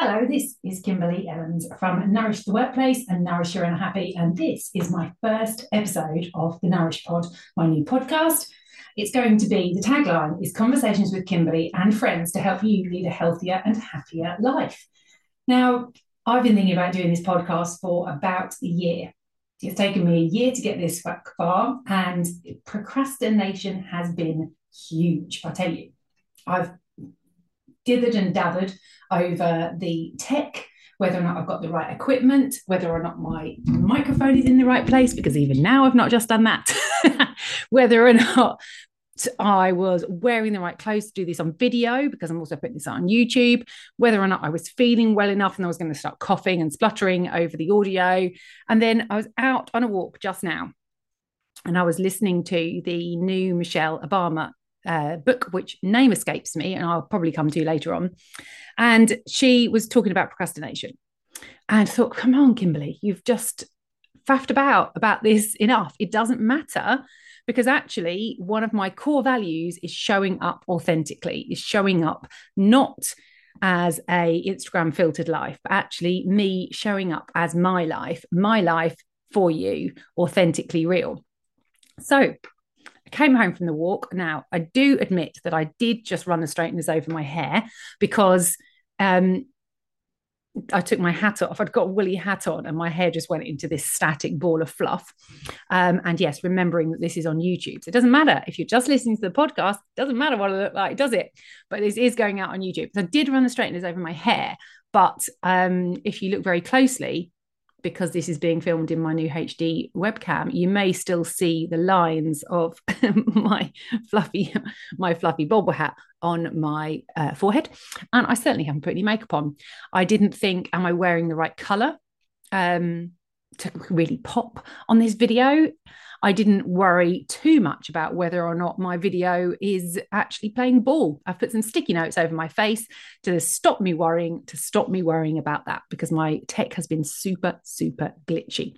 Hello, this is Kimberly Ellens from Nourish the Workplace and Nourish Your Inner Happy, and this is my first episode of the Nourish Pod, my new podcast. It's going to be the tagline is conversations with Kimberly and friends to help you lead a healthier and happier life. Now, I've been thinking about doing this podcast for about a year. It's taken me a year to get this far, and procrastination has been huge. I tell you, I've dithered and dathered over the tech, whether or not I've got the right equipment, whether or not my microphone is in the right place, because even now I've not just done that, whether or not I was wearing the right clothes to do this on video because I'm also putting this on YouTube, whether or not I was feeling well enough and I was going to start coughing and spluttering over the audio. And then I was out on a walk just now and I was listening to the new Michelle Obama uh, book, which name escapes me, and I'll probably come to later on. And she was talking about procrastination. And I thought, come on, Kimberly, you've just faffed about about this enough. It doesn't matter because actually, one of my core values is showing up authentically, is showing up not as a Instagram filtered life, but actually me showing up as my life, my life for you, authentically real. So I came home from the walk. Now, I do admit that I did just run the straighteners over my hair because um, I took my hat off. I'd got a woolly hat on, and my hair just went into this static ball of fluff. Um, and yes, remembering that this is on YouTube, so it doesn't matter if you're just listening to the podcast. It doesn't matter what I look like, does it? But this is going out on YouTube. So I did run the straighteners over my hair, but um, if you look very closely, because this is being filmed in my new HD webcam, you may still see the lines of my fluffy, my fluffy bobble hat on my uh, forehead, and I certainly haven't put any makeup on. I didn't think, am I wearing the right color um, to really pop on this video? I didn't worry too much about whether or not my video is actually playing ball. I've put some sticky notes over my face to stop me worrying, to stop me worrying about that because my tech has been super, super glitchy.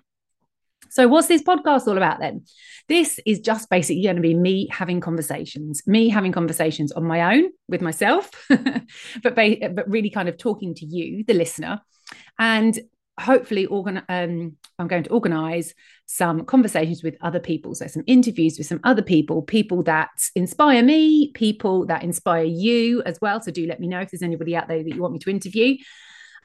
So, what's this podcast all about then? This is just basically going to be me having conversations, me having conversations on my own with myself, but, ba- but really kind of talking to you, the listener, and hopefully organ- um, i'm going to organize some conversations with other people. So some interviews with some other people people that inspire me people that inspire you as well. So do let me know if there's anybody out there that you want me to interview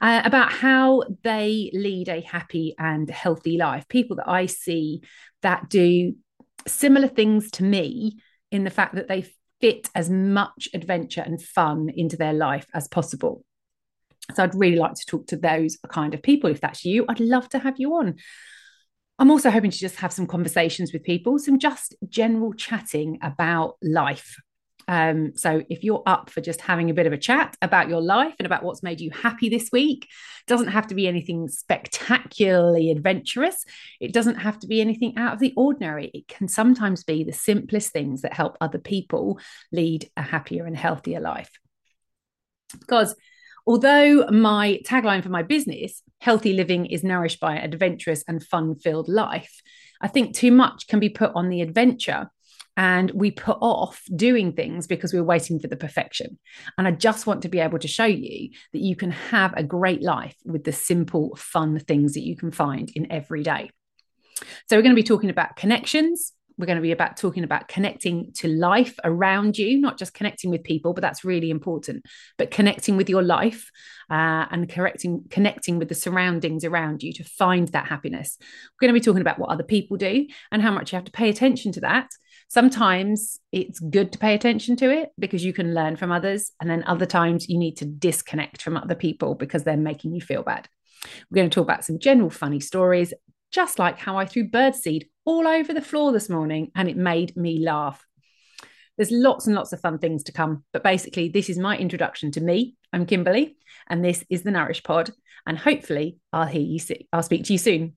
uh, about how they lead a happy and healthy life. People that i see that do similar things to me in the fact that they fit as much adventure and fun into their life as possible so I'd really like to talk to those kind of people. If that's you, I'd love to have you on. I'm also hoping to just have some conversations with people, some just general chatting about life. Um, so if you're up for just having a bit of a chat about your life and about what's made you happy this week, doesn't have to be anything spectacularly adventurous. It doesn't have to be anything out of the ordinary. It can sometimes be the simplest things that help other people lead a happier and healthier life. Because Although my tagline for my business, healthy living is nourished by an adventurous and fun filled life, I think too much can be put on the adventure and we put off doing things because we're waiting for the perfection. And I just want to be able to show you that you can have a great life with the simple, fun things that you can find in every day. So, we're going to be talking about connections, we're going to be about talking about connecting to life around you, not just connecting with people, but that's really important, but connecting with your life uh, and correcting, connecting with the surroundings around you to find that happiness. We're going to be talking about what other people do and how much you have to pay attention to that. Sometimes it's good to pay attention to it because you can learn from others. And then other times you need to disconnect from other people because they're making you feel bad. We're going to talk about some general funny stories, just like how I threw birdseed all over the floor this morning and it made me laugh. There's lots and lots of fun things to come, but basically, this is my introduction to me. I'm Kimberly, and this is the Nourish Pod. And hopefully, I'll hear you. See- I'll speak to you soon.